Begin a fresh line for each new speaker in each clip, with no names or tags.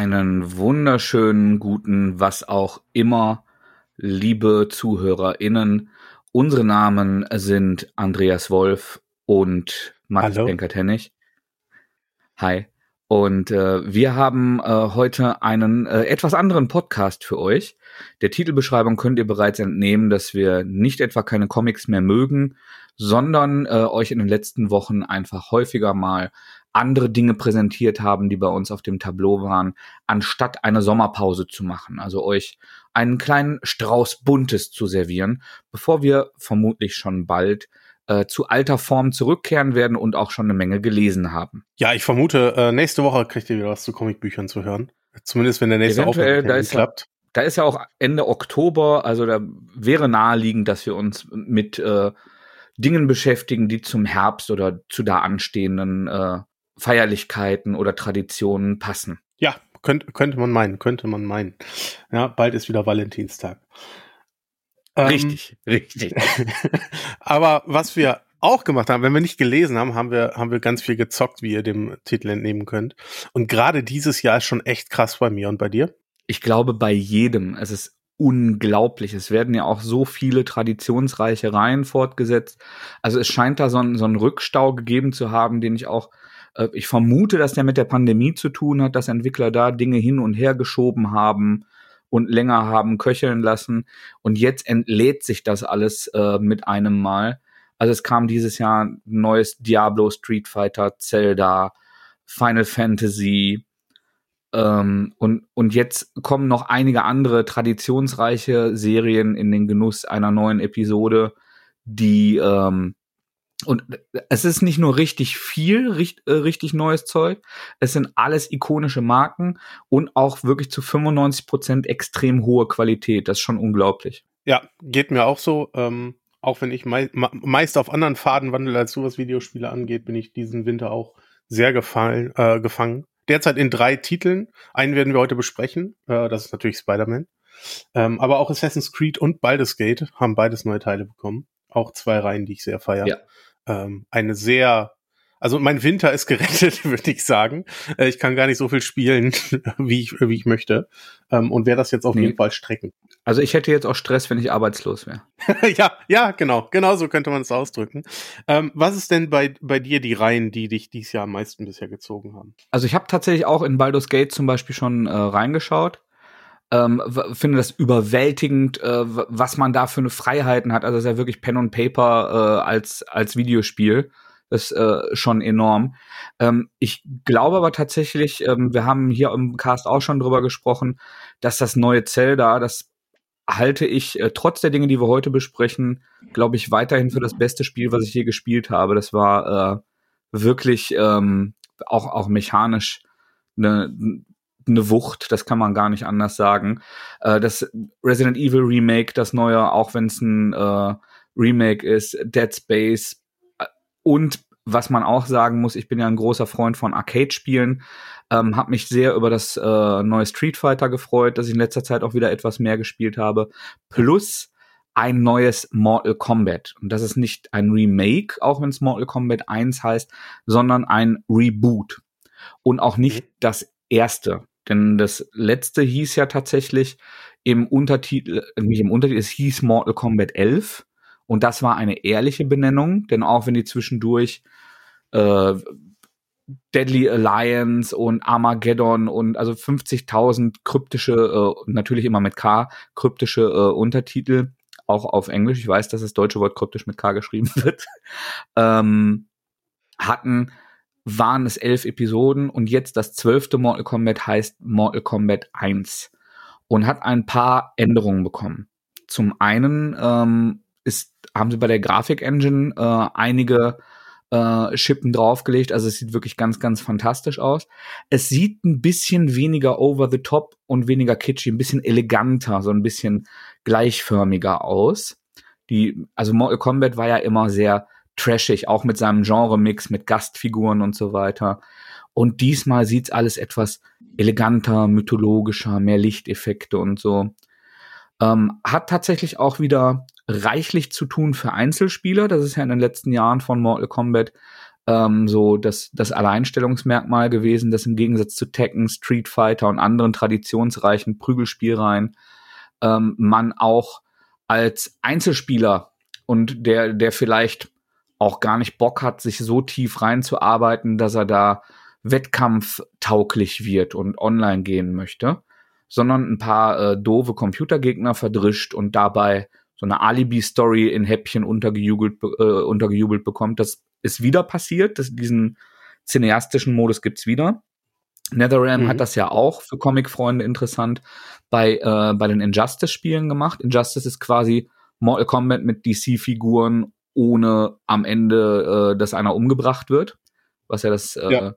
Einen wunderschönen guten, was auch immer, liebe ZuhörerInnen. Unsere Namen sind Andreas Wolf und Max Benkertennig. Hi. Und äh, wir haben äh, heute einen äh, etwas anderen Podcast für euch. Der Titelbeschreibung könnt ihr bereits entnehmen, dass wir nicht etwa keine Comics mehr mögen, sondern äh, euch in den letzten Wochen einfach häufiger mal andere Dinge präsentiert haben, die bei uns auf dem Tableau waren, anstatt eine Sommerpause zu machen. Also euch einen kleinen Strauß Buntes zu servieren, bevor wir vermutlich schon bald äh, zu alter Form zurückkehren werden und auch schon eine Menge gelesen haben.
Ja, ich vermute, äh, nächste Woche kriegt ihr wieder was zu Comicbüchern zu hören. Zumindest wenn der nächste Eventuell,
ist klappt. Da ist ja auch Ende Oktober, also da wäre naheliegend, dass wir uns mit äh, Dingen beschäftigen, die zum Herbst oder zu da anstehenden äh, Feierlichkeiten oder Traditionen passen.
Ja, könnte, könnte man meinen, könnte man meinen. Ja, bald ist wieder Valentinstag.
Richtig, ähm, richtig.
aber was wir auch gemacht haben, wenn wir nicht gelesen haben, haben wir, haben wir ganz viel gezockt, wie ihr dem Titel entnehmen könnt. Und gerade dieses Jahr ist schon echt krass bei mir und bei dir.
Ich glaube, bei jedem. Es ist unglaublich. Es werden ja auch so viele traditionsreiche Reihen fortgesetzt. Also es scheint da so, ein, so einen Rückstau gegeben zu haben, den ich auch ich vermute, dass der mit der Pandemie zu tun hat, dass Entwickler da Dinge hin und her geschoben haben und länger haben köcheln lassen. Und jetzt entlädt sich das alles äh, mit einem Mal. Also es kam dieses Jahr ein neues Diablo, Street Fighter, Zelda, Final Fantasy. Ähm, und, und jetzt kommen noch einige andere traditionsreiche Serien in den Genuss einer neuen Episode, die ähm, und es ist nicht nur richtig viel, richtig, äh, richtig neues Zeug, es sind alles ikonische Marken und auch wirklich zu 95 Prozent extrem hohe Qualität. Das ist schon unglaublich.
Ja, geht mir auch so. Ähm, auch wenn ich mei meist auf anderen Faden wandle, als sowas Videospiele angeht, bin ich diesen Winter auch sehr gefallen, äh, gefangen. Derzeit in drei Titeln. Einen werden wir heute besprechen. Äh, das ist natürlich Spider-Man. Ähm, aber auch Assassin's Creed und Baldur's Gate haben beides neue Teile bekommen. Auch zwei Reihen, die ich sehr feiere. Ja ähm, eine sehr also mein Winter ist gerettet, würde ich sagen. Äh, ich kann gar nicht so viel spielen, wie ich, wie ich möchte. Ähm, und werde das jetzt auf nee. jeden Fall strecken.
Also ich hätte jetzt auch Stress, wenn ich arbeitslos wäre.
ja, ja, genau. Genau so könnte man es ausdrücken. Ähm, was ist denn bei, bei dir die Reihen, die dich dieses Jahr am meisten bisher gezogen haben?
Also ich habe tatsächlich auch in Baldur's Gate zum Beispiel schon äh, reingeschaut. Ähm, finde das überwältigend, äh, was man da für eine Freiheiten hat. Also es ist ja wirklich Pen und Paper äh, als, als Videospiel. Das ist äh, schon enorm. Ähm, ich glaube aber tatsächlich, ähm, wir haben hier im Cast auch schon drüber gesprochen, dass das neue Zelda, das halte ich äh, trotz der Dinge, die wir heute besprechen, glaube ich, weiterhin für das beste Spiel, was ich je gespielt habe. Das war äh, wirklich ähm, auch, auch mechanisch eine eine Wucht, das kann man gar nicht anders sagen. Äh, das Resident Evil Remake, das neue, auch wenn es ein äh, Remake ist, Dead Space äh, und was man auch sagen muss, ich bin ja ein großer Freund von Arcade-Spielen, ähm, habe mich sehr über das äh, neue Street Fighter gefreut, dass ich in letzter Zeit auch wieder etwas mehr gespielt habe. Plus ein neues Mortal Kombat. Und das ist nicht ein Remake, auch wenn es Mortal Kombat 1 heißt, sondern ein Reboot. Und auch nicht mhm. das erste. Denn das letzte hieß ja tatsächlich im Untertitel, äh, nicht im Untertitel, es hieß Mortal Kombat 11. Und das war eine ehrliche Benennung, denn auch wenn die zwischendurch äh, Deadly Alliance und Armageddon und also 50.000 kryptische, äh, natürlich immer mit K, kryptische äh, Untertitel, auch auf Englisch, ich weiß, dass das deutsche Wort kryptisch mit K geschrieben wird, ähm, hatten, waren es elf Episoden und jetzt das zwölfte Mortal Kombat heißt Mortal Kombat 1 und hat ein paar Änderungen bekommen. Zum einen ähm, ist, haben sie bei der Grafik-Engine äh, einige äh, Schippen draufgelegt, also es sieht wirklich ganz, ganz fantastisch aus. Es sieht ein bisschen weniger over the top und weniger kitschy, ein bisschen eleganter, so ein bisschen gleichförmiger aus. Die, also Mortal Kombat war ja immer sehr trashig, auch mit seinem Genre-Mix, mit Gastfiguren und so weiter. Und diesmal sieht's alles etwas eleganter, mythologischer, mehr Lichteffekte und so. Ähm, hat tatsächlich auch wieder reichlich zu tun für Einzelspieler. Das ist ja in den letzten Jahren von Mortal Kombat ähm, so das, das Alleinstellungsmerkmal gewesen, dass im Gegensatz zu Tekken, Street Fighter und anderen traditionsreichen Prügelspielreihen ähm, man auch als Einzelspieler und der, der vielleicht auch gar nicht Bock hat, sich so tief reinzuarbeiten, dass er da wettkampftauglich wird und online gehen möchte, sondern ein paar äh, doofe Computergegner verdrischt und dabei so eine Alibi-Story in Häppchen untergejubelt, äh, untergejubelt bekommt. Das ist wieder passiert. Das, diesen cineastischen Modus gibt's wieder. NetherRealm mhm. hat das ja auch für Comic-Freunde interessant bei, äh, bei den Injustice-Spielen gemacht. Injustice ist quasi Mortal Kombat mit DC-Figuren, ohne am Ende, äh, dass einer umgebracht wird. Was ja das äh, ja.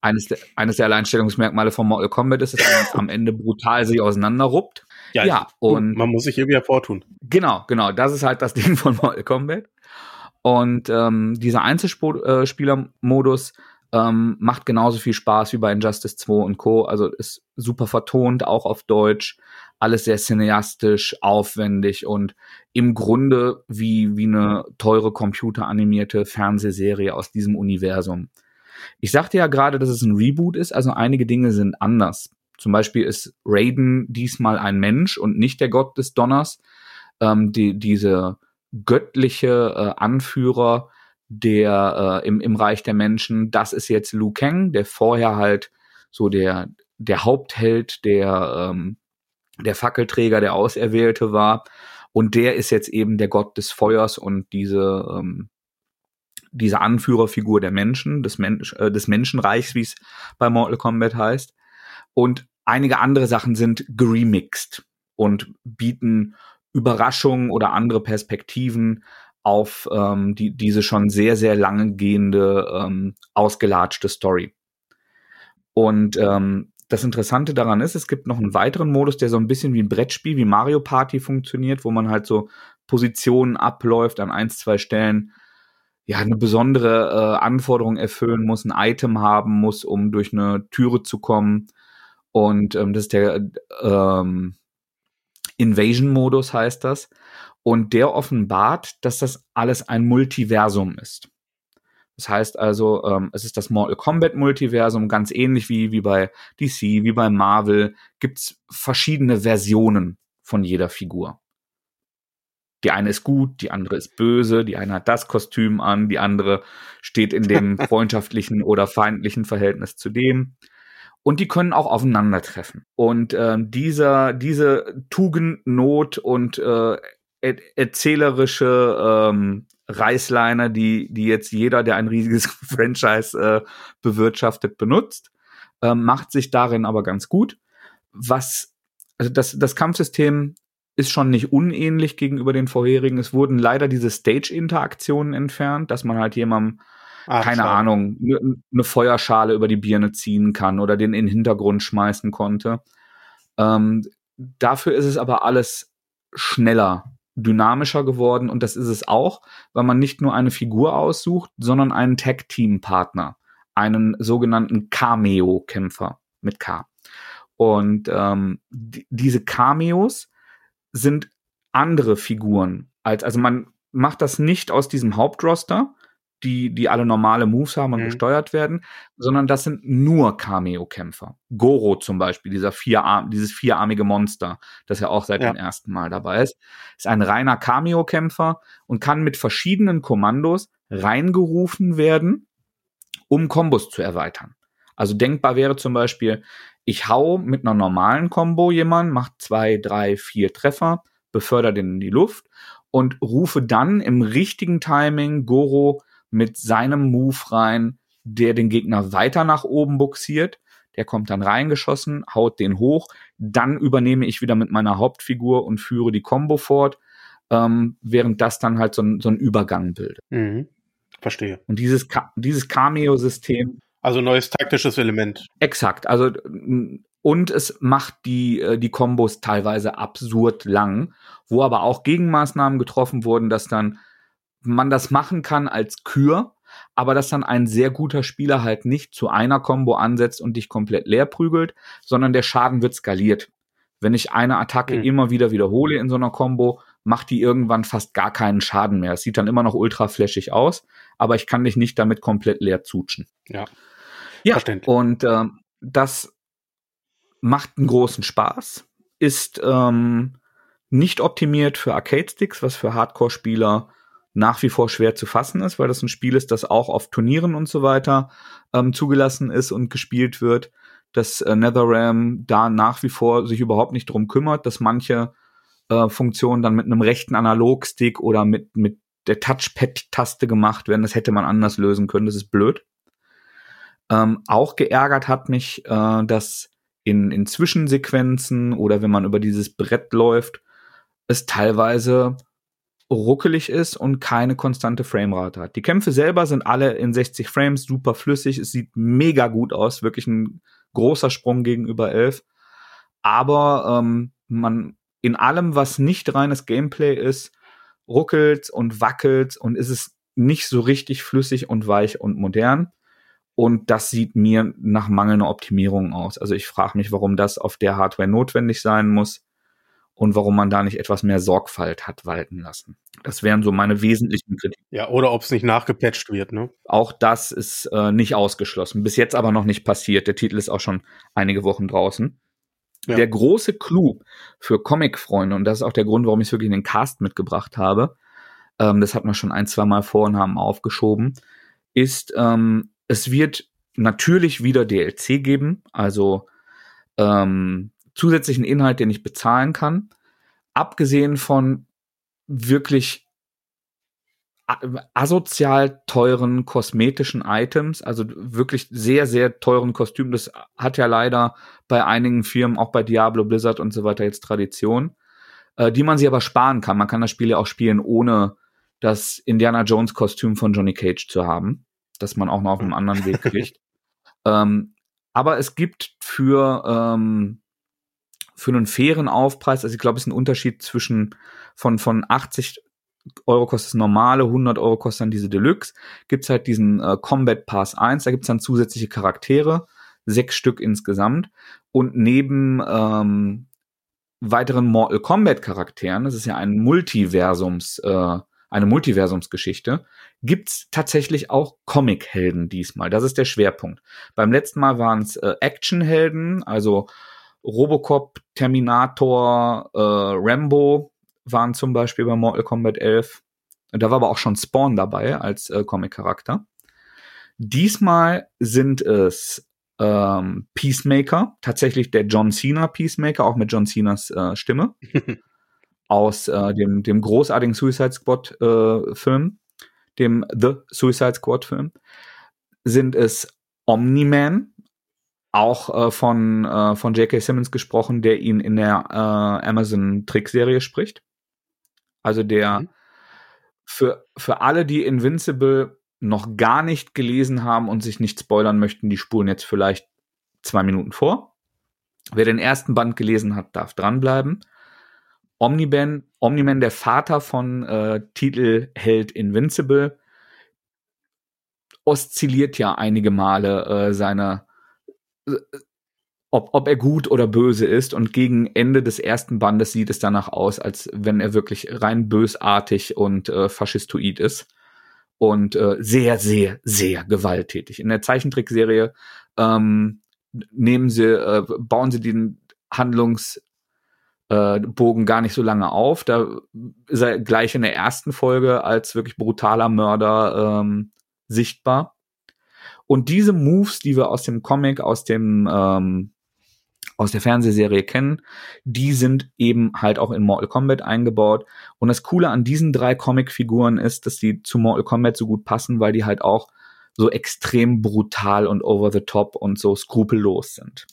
Eines, der, eines der Alleinstellungsmerkmale von Mortal Kombat ist, dass man am Ende brutal sich auseinanderruppt.
Ja, ja und man muss sich irgendwie hervortun.
Genau, genau. Das ist halt das Ding von Mortal Kombat. Und ähm, dieser Einzelspielermodus ähm, macht genauso viel Spaß wie bei Injustice 2 und Co. Also ist super vertont, auch auf Deutsch. Alles sehr cineastisch, aufwendig und im Grunde wie, wie eine teure computeranimierte Fernsehserie aus diesem Universum. Ich sagte ja gerade, dass es ein Reboot ist, also einige Dinge sind anders. Zum Beispiel ist Raiden diesmal ein Mensch und nicht der Gott des Donners. Ähm, die, diese göttliche äh, Anführer der äh, im, im Reich der Menschen, das ist jetzt Liu Kang, der vorher halt so der, der Hauptheld, der, ähm, der Fackelträger, der Auserwählte war. Und der ist jetzt eben der Gott des Feuers und diese, ähm, diese Anführerfigur der Menschen, des, Mensch, äh, des Menschenreichs, wie es bei Mortal Kombat heißt. Und einige andere Sachen sind geremixed und bieten Überraschungen oder andere Perspektiven auf ähm, die, diese schon sehr, sehr lange gehende, ähm, ausgelatschte Story. Und ähm, das Interessante daran ist, es gibt noch einen weiteren Modus, der so ein bisschen wie ein Brettspiel, wie Mario Party funktioniert, wo man halt so Positionen abläuft an ein, zwei Stellen, ja, eine besondere äh, Anforderung erfüllen muss, ein Item haben muss, um durch eine Türe zu kommen. Und ähm, das ist der ähm, Invasion-Modus, heißt das. Und der offenbart, dass das alles ein Multiversum ist. Das heißt also, ähm, es ist das Mortal Kombat Multiversum, ganz ähnlich wie, wie bei DC, wie bei Marvel, gibt's verschiedene Versionen von jeder Figur. Die eine ist gut, die andere ist böse, die eine hat das Kostüm an, die andere steht in dem freundschaftlichen oder feindlichen Verhältnis zu dem. Und die können auch aufeinandertreffen. Und äh, dieser, diese Tugend, Not und äh, er erzählerische ähm, Reißleiner, die, die jetzt jeder, der ein riesiges Franchise äh, bewirtschaftet, benutzt, äh, macht sich darin aber ganz gut. Was, also das, das Kampfsystem ist schon nicht unähnlich gegenüber den vorherigen. Es wurden leider diese Stage-Interaktionen entfernt, dass man halt jemandem, Ach, keine schade. Ahnung, eine ne Feuerschale über die Birne ziehen kann oder den in den Hintergrund schmeißen konnte. Ähm, dafür ist es aber alles schneller dynamischer geworden und das ist es auch, weil man nicht nur eine Figur aussucht, sondern einen Tag-Team-Partner, einen sogenannten Cameo-Kämpfer mit K. Und ähm, diese Cameos sind andere Figuren als, also man macht das nicht aus diesem Hauptroster, die, die alle normale Moves haben und mhm. gesteuert werden, sondern das sind nur Cameo-Kämpfer. Goro zum Beispiel, dieser vierarm, dieses vierarmige Monster, das ja auch seit ja. dem ersten Mal dabei ist, ist ein reiner Cameo-Kämpfer und kann mit verschiedenen Kommandos reingerufen werden, um Kombos zu erweitern. Also denkbar wäre zum Beispiel, ich hau mit einer normalen Combo jemanden, macht zwei, drei, vier Treffer, befördert den in die Luft und rufe dann im richtigen Timing Goro mit seinem Move rein, der den Gegner weiter nach oben buxiert. Der kommt dann reingeschossen, haut den hoch. Dann übernehme ich wieder mit meiner Hauptfigur und führe die Combo fort, ähm, während das dann halt so, ein, so ein Übergang bildet.
Mhm. Verstehe.
Und dieses, dieses Cameo-System.
Also neues taktisches Element.
Exakt. Also und es macht die, äh, die Kombos teilweise absurd lang, wo aber auch Gegenmaßnahmen getroffen wurden, dass dann man das machen kann als Kür, aber dass dann ein sehr guter Spieler halt nicht zu einer Combo ansetzt und dich komplett leer prügelt, sondern der Schaden wird skaliert. Wenn ich eine Attacke mhm. immer wieder wiederhole in so einer Combo, macht die irgendwann fast gar keinen Schaden mehr. Es sieht dann immer noch ultra flashig aus, aber ich kann dich nicht damit komplett leer zutschen.
Ja.
Ja, und äh, das macht einen großen Spaß, ist ähm, nicht optimiert für Arcade-Sticks, was für Hardcore-Spieler nach wie vor schwer zu fassen ist, weil das ein Spiel ist, das auch auf Turnieren und so weiter ähm, zugelassen ist und gespielt wird, dass äh, NetherRealm da nach wie vor sich überhaupt nicht drum kümmert, dass manche äh, Funktionen dann mit einem rechten Analogstick oder mit, mit der Touchpad-Taste gemacht werden. Das hätte man anders lösen können, das ist blöd. Ähm, auch geärgert hat mich, äh, dass in, in Zwischensequenzen oder wenn man über dieses Brett läuft, es teilweise ruckelig ist und keine konstante Framerate hat. Die Kämpfe selber sind alle in 60 Frames, super flüssig, es sieht mega gut aus, wirklich ein großer Sprung gegenüber 11. Aber ähm, man in allem, was nicht reines Gameplay ist, ruckelt und wackelt und ist es nicht so richtig flüssig und weich und modern. Und das sieht mir nach mangelnder Optimierung aus. Also ich frage mich, warum das auf der Hardware notwendig sein muss und warum man da nicht etwas mehr Sorgfalt hat walten lassen. Das wären so meine wesentlichen Kritiken.
Ja, oder ob es nicht nachgepatcht wird, ne?
Auch das ist äh, nicht ausgeschlossen. Bis jetzt aber noch nicht passiert. Der Titel ist auch schon einige Wochen draußen. Ja. Der große Clou für Comic-Freunde, und das ist auch der Grund, warum ich es wirklich in den Cast mitgebracht habe, ähm, das hat man schon ein, zwei Mal vor und haben aufgeschoben, ist, ähm, es wird natürlich wieder DLC geben, also ähm, zusätzlichen Inhalt, den ich bezahlen kann. Abgesehen von wirklich asozial teuren kosmetischen Items, also wirklich sehr, sehr teuren Kostümen. Das hat ja leider bei einigen Firmen, auch bei Diablo, Blizzard und so weiter jetzt Tradition, äh, die man sich aber sparen kann. Man kann das Spiel ja auch spielen, ohne das Indiana Jones Kostüm von Johnny Cage zu haben, das man auch noch auf einem anderen Weg kriegt. ähm, aber es gibt für ähm, für einen fairen Aufpreis, also ich glaube, es ist ein Unterschied zwischen von, von 80 Euro kostet das normale, 100 Euro kostet dann diese Deluxe, gibt's halt diesen äh, Combat Pass 1, da gibt's dann zusätzliche Charaktere, sechs Stück insgesamt und neben ähm, weiteren Mortal Kombat Charakteren, das ist ja ein Multiversums, äh, eine Multiversumsgeschichte, gibt's tatsächlich auch Comic-Helden diesmal. Das ist der Schwerpunkt. Beim letzten Mal waren es äh, Action-Helden, also Robocop, Terminator, äh, Rambo waren zum Beispiel bei Mortal Kombat 11. Da war aber auch schon Spawn dabei als äh, Comic-Charakter. Diesmal sind es ähm, Peacemaker, tatsächlich der John Cena Peacemaker, auch mit John Cenas äh, Stimme. aus äh, dem, dem großartigen Suicide Squad äh, Film, dem The Suicide Squad Film, sind es Omni-Man, auch äh, von, äh, von J.K. Simmons gesprochen, der ihn in der äh, Amazon-Trickserie spricht. Also der mhm. für, für alle, die Invincible noch gar nicht gelesen haben und sich nicht spoilern möchten, die spulen jetzt vielleicht zwei Minuten vor. Wer den ersten Band gelesen hat, darf dranbleiben. Omniman, Omniman, der Vater von äh, Titelheld Invincible, oszilliert ja einige Male äh, seine ob, ob er gut oder böse ist. Und gegen Ende des ersten Bandes sieht es danach aus, als wenn er wirklich rein bösartig und äh, faschistoid ist. Und äh, sehr, sehr, sehr gewalttätig. In der Zeichentrickserie ähm, nehmen sie, äh, bauen sie den Handlungsbogen äh, gar nicht so lange auf. Da ist er gleich in der ersten Folge als wirklich brutaler Mörder ähm, sichtbar. Und diese Moves, die wir aus dem Comic, aus dem ähm, aus der Fernsehserie kennen, die sind eben halt auch in Mortal Kombat eingebaut. Und das Coole an diesen drei Comicfiguren ist, dass die zu Mortal Kombat so gut passen, weil die halt auch so extrem brutal und over the top und so skrupellos sind.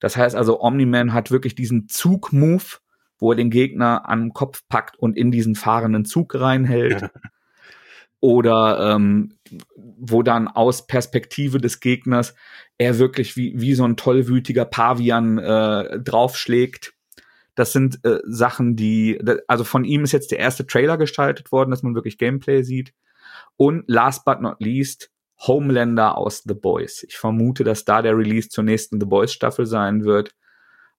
Das heißt also, Omni-Man hat wirklich diesen Zug-Move, wo er den Gegner den Kopf packt und in diesen fahrenden Zug reinhält. oder ähm, wo dann aus Perspektive des Gegners er wirklich wie, wie so ein tollwütiger Pavian äh, draufschlägt. Das sind äh, Sachen, die, also von ihm ist jetzt der erste Trailer gestaltet worden, dass man wirklich Gameplay sieht. Und last but not least, Homelander aus The Boys. Ich vermute, dass da der Release zur nächsten The Boys Staffel sein wird.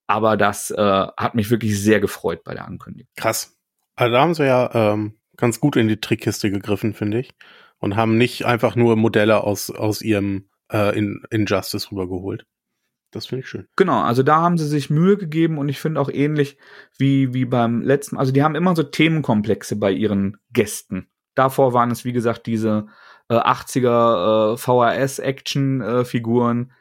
Aber das äh, hat mich wirklich sehr gefreut bei der Ankündigung.
Krass. Also da haben sie ja ähm, ganz gut in die Trickkiste gegriffen, finde ich. Und haben nicht einfach nur Modelle aus, aus ihrem äh, in, Injustice rübergeholt. Das finde ich schön.
Genau, also da haben sie sich Mühe gegeben und ich finde auch ähnlich wie, wie beim letzten, also die haben immer so Themenkomplexe bei ihren Gästen. Davor waren es, wie gesagt, diese äh, 80er äh, VHS-Action-Figuren.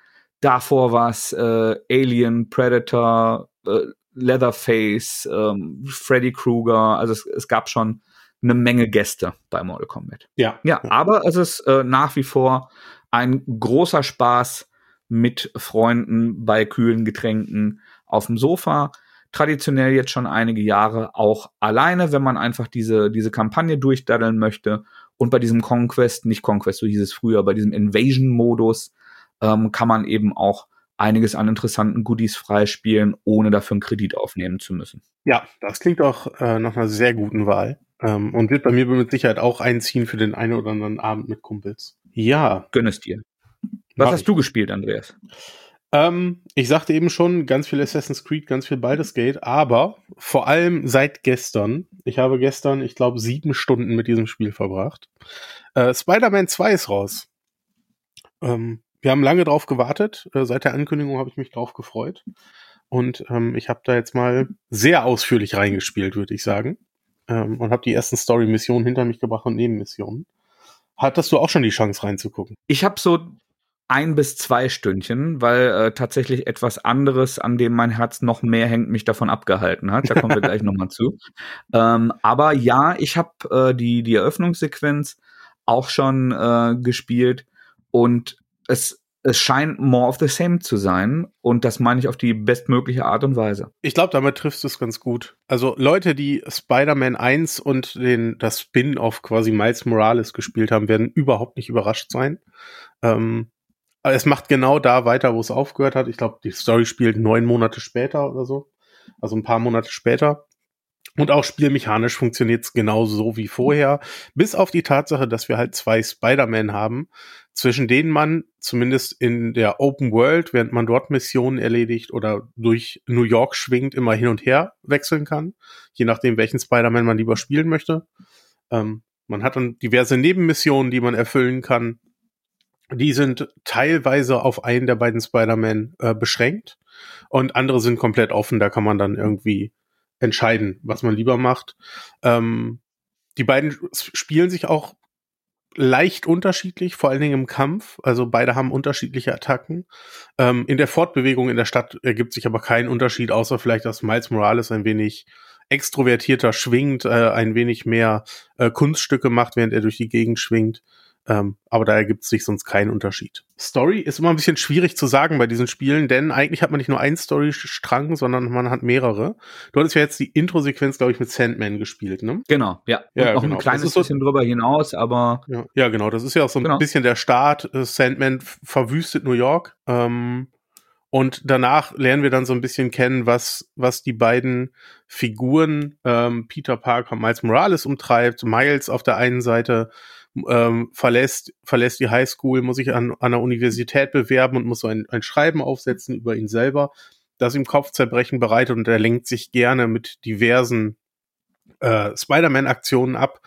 Davor war es äh, Alien, Predator, äh, Leatherface, ähm, Freddy Krueger. Also es, es gab schon eine Menge Gäste bei Mortal Kombat.
Ja.
Ja, aber es ist äh, nach wie vor ein großer Spaß mit Freunden bei kühlen Getränken auf dem Sofa. Traditionell jetzt schon einige Jahre auch alleine, wenn man einfach diese, diese Kampagne durchdaddeln möchte. Und bei diesem Conquest, nicht Conquest, so hieß es früher, bei diesem Invasion-Modus ähm, kann man eben auch einiges an interessanten Goodies freispielen, ohne dafür einen Kredit aufnehmen zu müssen.
Ja, das klingt auch äh, nach einer sehr guten Wahl. Ähm, und wird bei mir mit Sicherheit auch einziehen für den einen oder anderen Abend mit Kumpels. Ja.
Gönn es dir. Was hast ich. du gespielt, Andreas?
Ähm, ich sagte eben schon, ganz viel Assassin's Creed, ganz viel Baldur's Gate, aber vor allem seit gestern. Ich habe gestern, ich glaube, sieben Stunden mit diesem Spiel verbracht. Äh, Spider-Man 2 ist raus. Ähm, wir haben lange drauf gewartet. Äh, seit der Ankündigung habe ich mich drauf gefreut. Und ähm, ich habe da jetzt mal sehr ausführlich reingespielt, würde ich sagen. Ähm, und habe die ersten Story-Missionen hinter mich gebracht und Nebenmissionen. Hattest du auch schon die Chance reinzugucken?
Ich habe so ein bis zwei Stündchen, weil äh, tatsächlich etwas anderes, an dem mein Herz noch mehr hängt, mich davon abgehalten hat. Da kommen wir gleich nochmal zu. Ähm, aber ja, ich habe äh, die, die Eröffnungssequenz auch schon äh, gespielt und es es scheint more of the same zu sein und das meine ich auf die bestmögliche Art und Weise.
Ich glaube, damit triffst du es ganz gut. Also Leute, die Spider-Man 1 und den das Spin-off quasi Miles Morales gespielt haben, werden überhaupt nicht überrascht sein. Ähm, es macht genau da weiter, wo es aufgehört hat. Ich glaube, die Story spielt neun Monate später oder so. Also ein paar Monate später. Und auch spielmechanisch funktioniert es genauso so wie vorher, bis auf die Tatsache, dass wir halt zwei Spider-Man haben, zwischen denen man zumindest in der Open World, während man dort Missionen erledigt oder durch New York schwingt, immer hin und her wechseln kann, je nachdem, welchen Spider-Man man lieber spielen möchte. Ähm, man hat dann diverse Nebenmissionen, die man erfüllen kann. Die sind teilweise auf einen der beiden Spider-Man äh, beschränkt und andere sind komplett offen. Da kann man dann irgendwie entscheiden, was man lieber macht. Ähm, die beiden spielen sich auch leicht unterschiedlich, vor allen Dingen im Kampf. Also beide haben unterschiedliche Attacken. Ähm, in der Fortbewegung in der Stadt ergibt sich aber kein Unterschied, außer vielleicht, dass Miles Morales ein wenig extrovertierter schwingt, äh, ein wenig mehr äh, Kunststücke macht, während er durch die Gegend schwingt. Ähm, aber da ergibt sich sonst kein Unterschied. Story ist immer ein bisschen schwierig zu sagen bei diesen Spielen, denn eigentlich hat man nicht nur einen Storystrang, sondern man hat mehrere. Du hattest ja jetzt die Intro-Sequenz, glaube ich, mit Sandman gespielt, ne?
Genau, ja.
ja
noch
genau.
ein kleines so, bisschen drüber hinaus, aber.
Ja, ja, genau. Das ist ja auch so ein genau. bisschen der Start. Äh, Sandman verwüstet New York. Ähm, und danach lernen wir dann so ein bisschen kennen, was, was die beiden Figuren, ähm, Peter Parker Miles Morales umtreibt. Miles auf der einen Seite ähm, verlässt, verlässt die Highschool, muss sich an, an der Universität bewerben und muss so ein, ein Schreiben aufsetzen über ihn selber, das ihm Kopfzerbrechen bereitet und er lenkt sich gerne mit diversen äh, Spider-Man-Aktionen ab,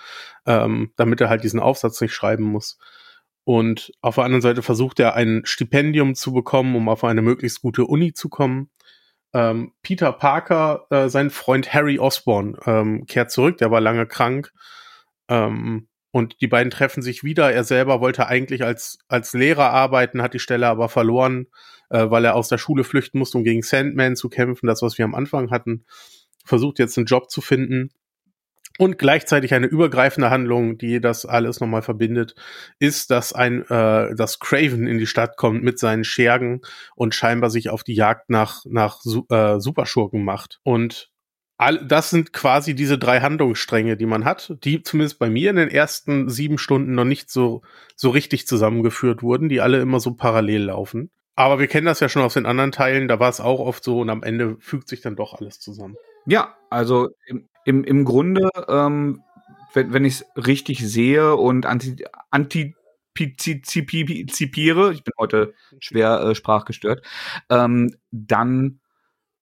ähm, damit er halt diesen Aufsatz nicht schreiben muss. Und auf der anderen Seite versucht er ein Stipendium zu bekommen, um auf eine möglichst gute Uni zu kommen. Ähm, Peter Parker, äh, sein Freund Harry Osborn, ähm, kehrt zurück, der war lange krank. Ähm, und die beiden treffen sich wieder. Er selber wollte eigentlich als, als Lehrer arbeiten, hat die Stelle aber verloren, äh, weil er aus der Schule flüchten musste, um gegen Sandman zu kämpfen, das, was wir am Anfang hatten. Versucht jetzt einen Job zu finden. Und gleichzeitig eine übergreifende Handlung, die das alles nochmal verbindet, ist, dass ein, äh, dass Craven in die Stadt kommt mit seinen Schergen und scheinbar sich auf die Jagd nach, nach äh, Superschurken macht. Und all, das sind quasi diese drei Handlungsstränge, die man hat, die zumindest bei mir in den ersten sieben Stunden noch nicht so, so richtig zusammengeführt wurden, die alle immer so parallel laufen. Aber wir kennen das ja schon aus den anderen Teilen, da war es auch oft so und am Ende fügt sich dann doch alles zusammen.
Ja, also im, im, im Grunde, ähm, wenn, wenn ich es richtig sehe und anti, antizipiere, ich bin heute schwer äh, sprachgestört, ähm, dann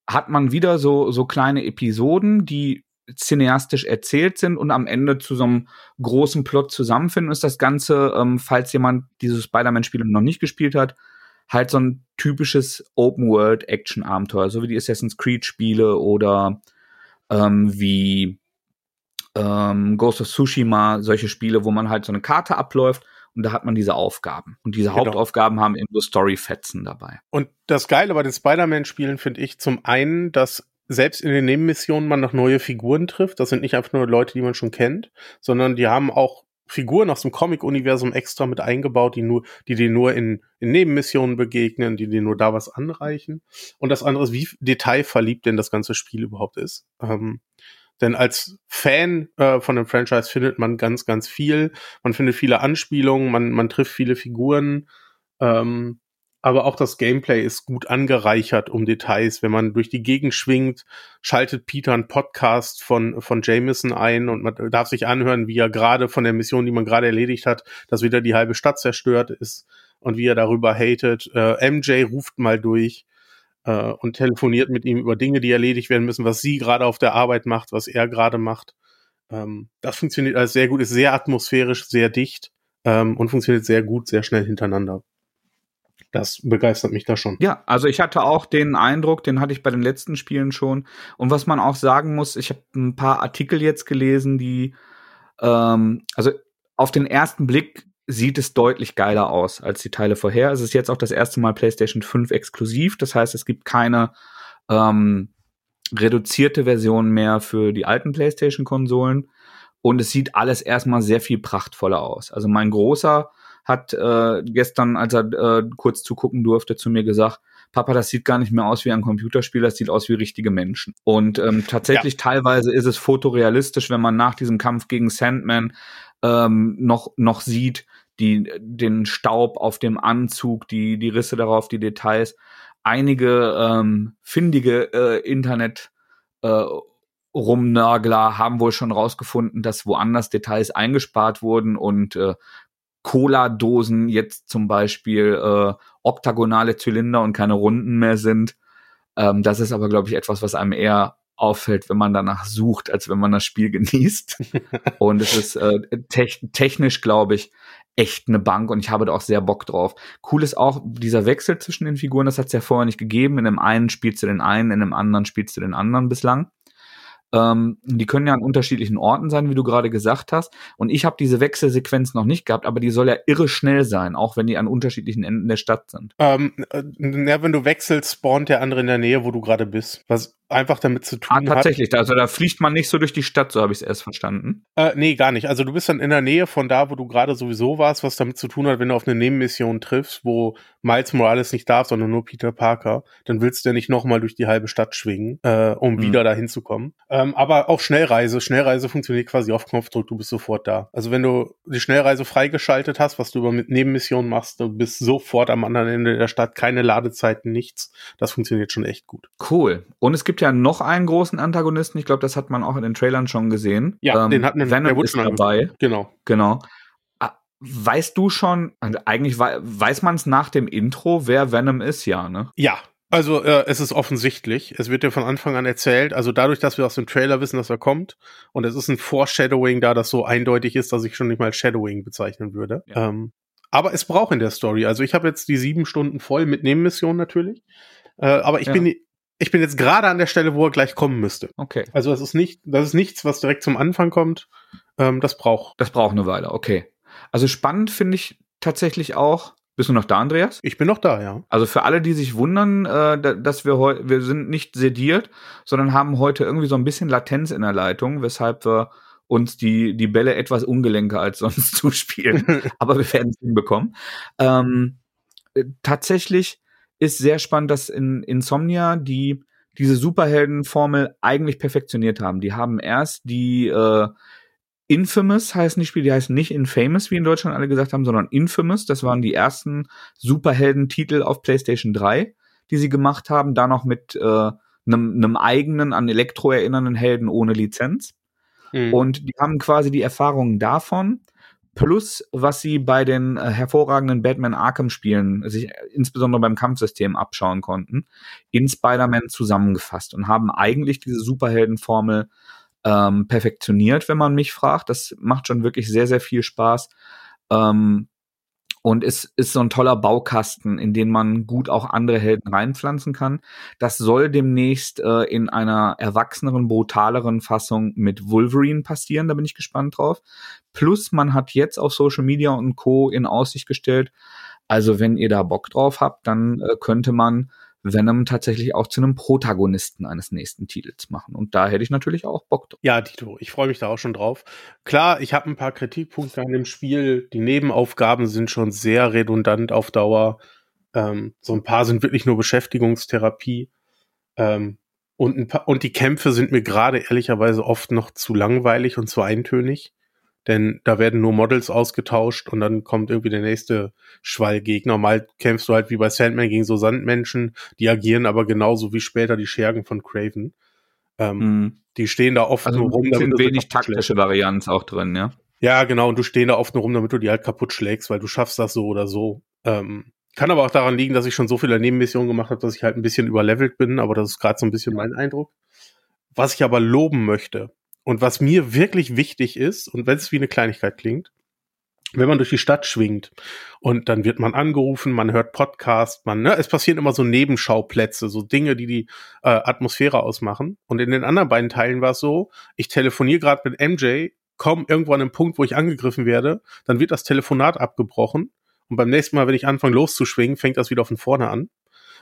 hat man wieder so, so kleine Episoden, die cineastisch erzählt sind und am Ende zu so einem großen Plot zusammenfinden, ist das Ganze, ähm, falls jemand dieses Spider-Man-Spiel noch nicht gespielt hat, halt so ein typisches Open-World-Action-Abenteuer, so wie die Assassin's Creed-Spiele oder ähm, wie ähm, Ghost of Tsushima, solche Spiele, wo man halt so eine Karte abläuft und da hat man diese Aufgaben. Und diese genau. Hauptaufgaben haben eben so Story-Fetzen dabei.
Und das Geile bei den Spider-Man-Spielen finde ich zum einen, dass selbst in den Nebenmissionen man noch neue Figuren trifft. Das sind nicht einfach nur Leute, die man schon kennt, sondern die haben auch Figuren aus dem Comic-Universum extra mit eingebaut, die nur, die dir nur in, in Nebenmissionen begegnen, die dir nur da was anreichen. Und das andere ist, wie detailverliebt denn das ganze Spiel überhaupt ist. Ähm, denn als Fan äh, von dem Franchise findet man ganz, ganz viel. Man findet viele Anspielungen, man, man trifft viele Figuren. Ähm, aber auch das Gameplay ist gut angereichert um Details. Wenn man durch die Gegend schwingt, schaltet Peter einen Podcast von, von Jameson ein und man darf sich anhören, wie er gerade von der Mission, die man gerade erledigt hat, dass wieder die halbe Stadt zerstört ist und wie er darüber hatet. Äh, MJ ruft mal durch äh, und telefoniert mit ihm über Dinge, die erledigt werden müssen, was sie gerade auf der Arbeit macht, was er gerade macht. Ähm, das funktioniert alles sehr gut, ist sehr atmosphärisch, sehr dicht ähm, und funktioniert sehr gut, sehr schnell hintereinander. Das begeistert mich da schon.
Ja, also ich hatte auch den Eindruck, den hatte ich bei den letzten Spielen schon. Und was man auch sagen muss, ich habe ein paar Artikel jetzt gelesen, die, ähm, also auf den ersten Blick sieht es deutlich geiler aus als die Teile vorher. Es ist jetzt auch das erste Mal PlayStation 5 exklusiv. Das heißt, es gibt keine ähm, reduzierte Version mehr für die alten PlayStation-Konsolen. Und es sieht alles erstmal sehr viel prachtvoller aus. Also mein großer hat äh, gestern, als er äh, kurz zugucken durfte, zu mir gesagt, Papa, das sieht gar nicht mehr aus wie ein Computerspiel, das sieht aus wie richtige Menschen. Und ähm, tatsächlich ja. teilweise ist es fotorealistisch, wenn man nach diesem Kampf gegen Sandman ähm, noch, noch sieht, die, den Staub auf dem Anzug, die, die Risse darauf, die Details. Einige ähm, findige äh, Internet äh, Rumnörgler haben wohl schon rausgefunden, dass woanders Details eingespart wurden und äh, Cola-Dosen jetzt zum Beispiel äh, oktagonale Zylinder und keine Runden mehr sind. Ähm, das ist aber, glaube ich, etwas, was einem eher auffällt, wenn man danach sucht, als wenn man das Spiel genießt. und es ist äh, te technisch, glaube ich, echt eine Bank und ich habe da auch sehr Bock drauf. Cool ist auch dieser Wechsel zwischen den Figuren, das hat es ja vorher nicht gegeben. In dem einen spielst du den einen, in dem anderen spielst du den anderen bislang. Ähm, die können ja an unterschiedlichen Orten sein, wie du gerade gesagt hast. Und ich habe diese Wechselsequenz noch nicht gehabt, aber die soll ja irre schnell sein, auch wenn die an unterschiedlichen Enden der Stadt sind.
Ähm, äh, ja, wenn du wechselst, spawnt der andere in der Nähe, wo du gerade bist. Was einfach damit zu tun
ah, tatsächlich. Hat. Also da fliegt man nicht so durch die Stadt, so habe ich es erst verstanden.
Äh, nee, gar nicht. Also du bist dann in der Nähe von da, wo du gerade sowieso warst, was damit zu tun hat, wenn du auf eine Nebenmission triffst, wo Miles Morales nicht darf, sondern nur Peter Parker, dann willst du ja nicht nochmal durch die halbe Stadt schwingen, äh, um mhm. wieder dahin zu kommen. Ähm, aber auch Schnellreise. Schnellreise funktioniert quasi auf Knopfdruck, du bist sofort da. Also wenn du die Schnellreise freigeschaltet hast, was du über Nebenmissionen machst, du bist sofort am anderen Ende der Stadt, keine Ladezeiten, nichts. Das funktioniert schon echt gut.
Cool. Und es gibt ja noch einen großen Antagonisten. Ich glaube, das hat man auch in den Trailern schon gesehen.
Ja, ähm, den hatten wir
Venom ist dabei.
Genau.
Genau. Ah, weißt du schon, also eigentlich weiß man es nach dem Intro, wer Venom ist, ja, ne?
Ja, also äh, es ist offensichtlich. Es wird dir von Anfang an erzählt. Also dadurch, dass wir aus dem Trailer wissen, dass er kommt und es ist ein Foreshadowing da, das so eindeutig ist, dass ich schon nicht mal Shadowing bezeichnen würde. Ja. Ähm, aber es braucht in der Story. Also ich habe jetzt die sieben Stunden voll mit Nebenmissionen natürlich. Äh, aber ich ja. bin ich bin jetzt gerade an der Stelle, wo er gleich kommen müsste.
Okay.
Also das ist nicht, das ist nichts, was direkt zum Anfang kommt. Ähm, das braucht.
Das braucht eine Weile, okay. Also spannend finde ich tatsächlich auch. Bist du noch da, Andreas?
Ich bin noch da, ja.
Also für alle, die sich wundern, äh, dass wir heute, wir sind nicht sediert, sondern haben heute irgendwie so ein bisschen Latenz in der Leitung, weshalb wir uns die, die Bälle etwas ungelenker als sonst zuspielen. Aber wir werden es hinbekommen. Ähm, äh, tatsächlich ist sehr spannend, dass in Insomnia die diese Superheldenformel eigentlich perfektioniert haben. Die haben erst die äh, Infamous heißen die Spiele, die heißen nicht Infamous, wie in Deutschland alle gesagt haben, sondern Infamous. Das waren die ersten Superhelden-Titel auf PlayStation 3, die sie gemacht haben. Da noch mit äh, einem eigenen, an Elektro erinnernden Helden ohne Lizenz. Mhm. Und die haben quasi die Erfahrungen davon plus was sie bei den äh, hervorragenden Batman Arkham Spielen sich äh, insbesondere beim Kampfsystem abschauen konnten, in Spider-Man zusammengefasst und haben eigentlich diese Superheldenformel ähm, perfektioniert, wenn man mich fragt. Das macht schon wirklich sehr, sehr viel Spaß. Ähm, und es ist so ein toller Baukasten, in den man gut auch andere Helden reinpflanzen kann. Das soll demnächst äh, in einer erwachseneren, brutaleren Fassung mit Wolverine passieren. Da bin ich gespannt drauf. Plus, man hat jetzt auf Social Media und Co. in Aussicht gestellt. Also, wenn ihr da Bock drauf habt, dann äh, könnte man Venom tatsächlich auch zu einem Protagonisten eines nächsten Titels machen. Und da hätte ich natürlich auch Bock drauf.
Ja, Tito, ich freue mich da auch schon drauf. Klar, ich habe ein paar Kritikpunkte an dem Spiel. Die Nebenaufgaben sind schon sehr redundant auf Dauer. Ähm, so ein paar sind wirklich nur Beschäftigungstherapie. Ähm, und, ein paar, und die Kämpfe sind mir gerade ehrlicherweise oft noch zu langweilig und zu eintönig denn da werden nur Models ausgetauscht und dann kommt irgendwie der nächste Schwall Gegner. Mal kämpfst du halt wie bei Sandman gegen so Sandmenschen, die agieren aber genauso wie später die Schergen von Craven. Ähm, mhm. Die stehen da oft
also
nur rum.
Da sind wenig taktische Varianz auch drin, ja?
Ja, genau. Und du stehen da oft nur rum, damit du die halt kaputt schlägst, weil du schaffst das so oder so. Ähm, kann aber auch daran liegen, dass ich schon so viele Nebenmissionen gemacht habe, dass ich halt ein bisschen überlevelt bin, aber das ist gerade so ein bisschen mein Eindruck. Was ich aber loben möchte, und was mir wirklich wichtig ist, und wenn es wie eine Kleinigkeit klingt, wenn man durch die Stadt schwingt und dann wird man angerufen, man hört Podcast, man, ne, es passieren immer so Nebenschauplätze, so Dinge, die die äh, Atmosphäre ausmachen. Und in den anderen beiden Teilen war es so, ich telefoniere gerade mit MJ, komme irgendwo an einen Punkt, wo ich angegriffen werde, dann wird das Telefonat abgebrochen und beim nächsten Mal, wenn ich anfange loszuschwingen, fängt das wieder von vorne an.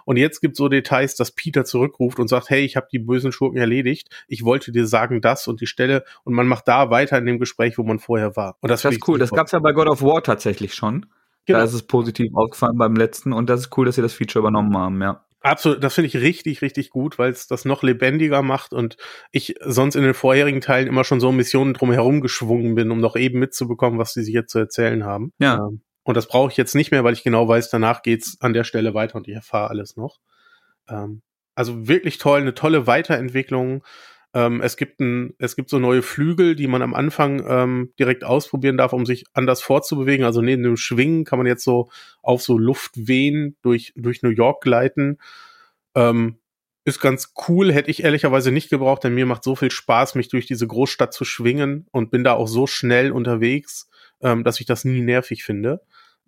Und jetzt gibt so Details, dass Peter zurückruft und sagt, hey, ich habe die bösen Schurken erledigt. Ich wollte dir sagen das und die Stelle und man macht da weiter in dem Gespräch, wo man vorher war. Und
das, das ist cool. Das gab's ja bei God of War tatsächlich schon. Genau. Da ist es positiv aufgefallen beim letzten und das ist cool, dass sie das Feature übernommen haben, ja.
Absolut, das finde ich richtig, richtig gut, weil es das noch lebendiger macht und ich sonst in den vorherigen Teilen immer schon so Missionen drumherum geschwungen bin, um noch eben mitzubekommen, was die sich jetzt zu erzählen haben.
Ja. Ähm,
und das brauche ich jetzt nicht mehr, weil ich genau weiß, danach geht's an der Stelle weiter und ich erfahre alles noch. Ähm, also wirklich toll, eine tolle Weiterentwicklung. Ähm, es gibt ein, es gibt so neue Flügel, die man am Anfang ähm, direkt ausprobieren darf, um sich anders fortzubewegen. Also neben dem Schwingen kann man jetzt so auf so Luftwehen durch durch New York gleiten. Ähm, ist ganz cool, hätte ich ehrlicherweise nicht gebraucht, denn mir macht so viel Spaß, mich durch diese Großstadt zu schwingen und bin da auch so schnell unterwegs, ähm, dass ich das nie nervig finde.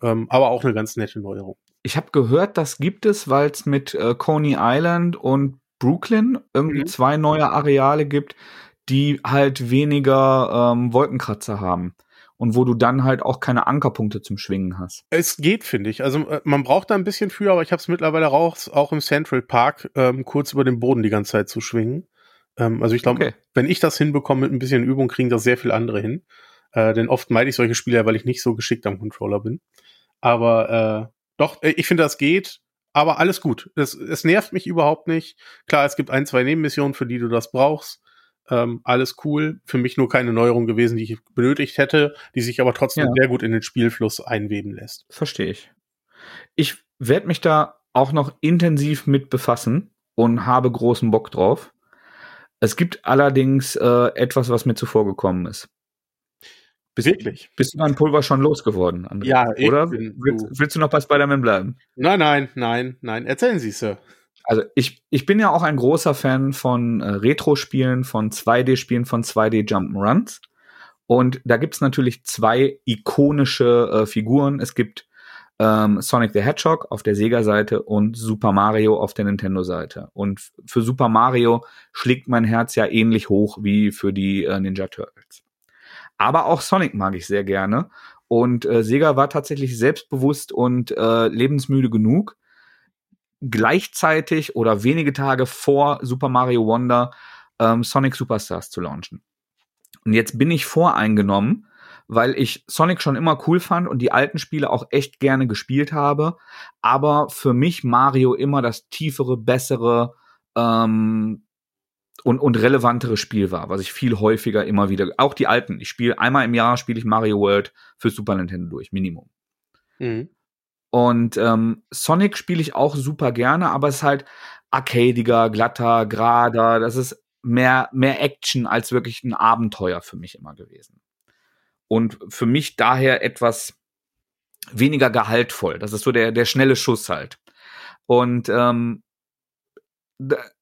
Ähm, aber auch eine ganz nette Neuerung.
Ich habe gehört, das gibt es, weil es mit äh, Coney Island und Brooklyn irgendwie mhm. zwei neue Areale gibt, die halt weniger ähm, Wolkenkratzer haben und wo du dann halt auch keine Ankerpunkte zum Schwingen hast.
Es geht, finde ich. Also äh, man braucht da ein bisschen für, aber ich habe es mittlerweile auch, auch im Central Park ähm, kurz über den Boden die ganze Zeit zu schwingen. Ähm, also ich glaube, okay. wenn ich das hinbekomme mit ein bisschen Übung, kriegen das sehr viele andere hin. Äh, denn oft meide ich solche Spiele, weil ich nicht so geschickt am Controller bin. Aber äh, doch, äh, ich finde, das geht. Aber alles gut. Es, es nervt mich überhaupt nicht. Klar, es gibt ein, zwei Nebenmissionen, für die du das brauchst. Ähm, alles cool. Für mich nur keine Neuerung gewesen, die ich benötigt hätte, die sich aber trotzdem ja. sehr gut in den Spielfluss einweben lässt.
Verstehe ich. Ich werde mich da auch noch intensiv mit befassen und habe großen Bock drauf. Es gibt allerdings äh, etwas, was mir zuvor gekommen ist. Bist, Wirklich? Bist du dein Pulver schon losgeworden,
André? Ja,
ich Oder willst, willst, du noch bei Spider-Man bleiben?
Nein, nein, nein, nein. Erzählen Sie, Sir.
Also ich, ich bin ja auch ein großer Fan von äh, Retro-Spielen, von 2D-Spielen, von 2D-Jump'n'Runs. Und da gibt's natürlich zwei ikonische äh, Figuren. Es gibt ähm, Sonic the Hedgehog auf der Sega-Seite und Super Mario auf der Nintendo-Seite. Und für Super Mario schlägt mein Herz ja ähnlich hoch wie für die äh, Ninja Turtles. Aber auch Sonic mag ich sehr gerne. Und äh, Sega war tatsächlich selbstbewusst und äh, lebensmüde genug, gleichzeitig oder wenige Tage vor Super Mario Wonder ähm, Sonic Superstars zu launchen. Und jetzt bin ich voreingenommen, weil ich Sonic schon immer cool fand und die alten Spiele auch echt gerne gespielt habe. Aber für mich Mario immer das tiefere, bessere, ähm, und, und relevantere Spiel war, was ich viel häufiger immer wieder, auch die alten, ich spiele einmal im Jahr spiele ich Mario World für Super Nintendo durch, Minimum. Mhm. Und ähm, Sonic spiele ich auch super gerne, aber es ist halt arcadiger, glatter, gerader, das ist mehr, mehr Action als wirklich ein Abenteuer für mich immer gewesen. Und für mich daher etwas weniger gehaltvoll. Das ist so der, der schnelle Schuss halt. Und ähm,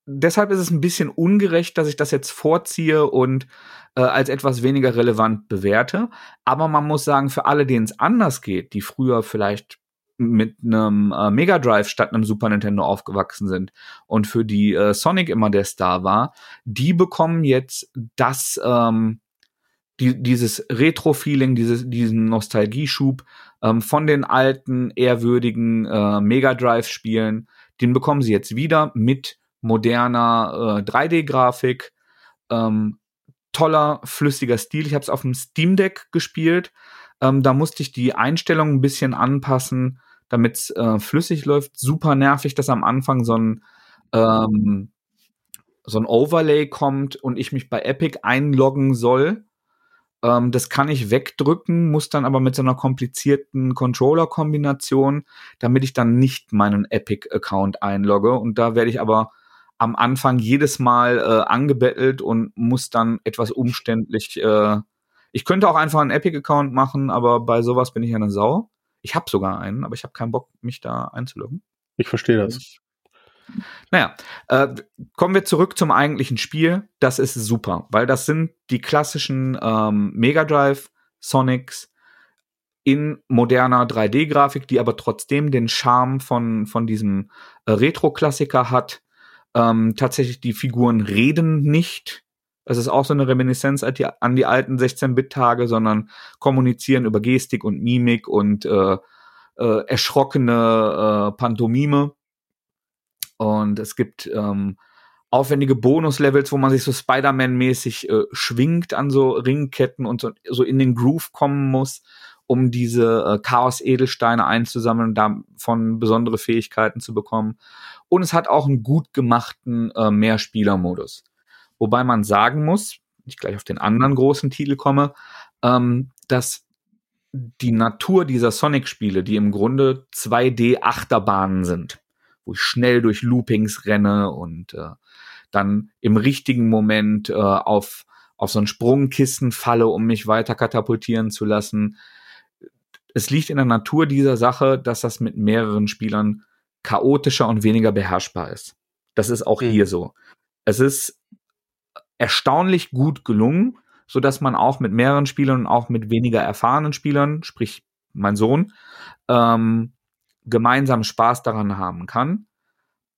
deshalb ist es ein bisschen ungerecht, dass ich das jetzt vorziehe und äh, als etwas weniger relevant bewerte. Aber man muss sagen, für alle, denen es anders geht, die früher vielleicht mit einem äh, Mega Drive statt einem Super Nintendo aufgewachsen sind und für die äh, Sonic immer der Star war, die bekommen jetzt das, ähm, die, dieses Retro-Feeling, diesen Nostalgieschub ähm, von den alten, ehrwürdigen äh, Mega Drive-Spielen, den bekommen sie jetzt wieder mit moderner äh, 3D-Grafik, ähm, toller, flüssiger Stil. Ich habe es auf dem Steam Deck gespielt. Ähm, da musste ich die Einstellungen ein bisschen anpassen, damit es äh, flüssig läuft. Super nervig, dass am Anfang so ein ähm, so ein Overlay kommt und ich mich bei Epic einloggen soll. Ähm, das kann ich wegdrücken, muss dann aber mit so einer komplizierten Controller-Kombination, damit ich dann nicht meinen Epic-Account einlogge. Und da werde ich aber am Anfang jedes Mal äh, angebettelt und muss dann etwas umständlich. Äh, ich könnte auch einfach einen Epic-Account machen, aber bei sowas bin ich eine Sau. Ich habe sogar einen, aber ich habe keinen Bock, mich da einzuloggen.
Ich verstehe das.
Naja, äh, kommen wir zurück zum eigentlichen Spiel. Das ist super, weil das sind die klassischen ähm, Mega Drive Sonics in moderner 3D-Grafik, die aber trotzdem den Charme von, von diesem äh, Retro-Klassiker hat. Ähm, tatsächlich, die Figuren reden nicht. Es ist auch so eine Reminiszenz an die, an die alten 16-Bit-Tage, sondern kommunizieren über Gestik und Mimik und äh, äh, erschrockene äh, Pantomime. Und es gibt ähm, aufwendige Bonus-Levels, wo man sich so Spider-Man-mäßig äh, schwingt an so Ringketten und so, so in den Groove kommen muss, um diese äh, Chaos-Edelsteine einzusammeln und davon besondere Fähigkeiten zu bekommen. Und es hat auch einen gut gemachten äh, Mehrspieler-Modus. Wobei man sagen muss, ich gleich auf den anderen großen Titel komme, ähm, dass die Natur dieser Sonic-Spiele, die im Grunde 2D-Achterbahnen sind, wo ich schnell durch Loopings renne und äh, dann im richtigen Moment äh, auf, auf so ein Sprungkissen falle, um mich weiter katapultieren zu lassen. Es liegt in der Natur dieser Sache, dass das mit mehreren Spielern chaotischer und weniger beherrschbar ist. Das ist auch mhm. hier so. Es ist erstaunlich gut gelungen, so dass man auch mit mehreren Spielern und auch mit weniger erfahrenen Spielern, sprich mein Sohn, ähm, gemeinsam Spaß daran haben kann.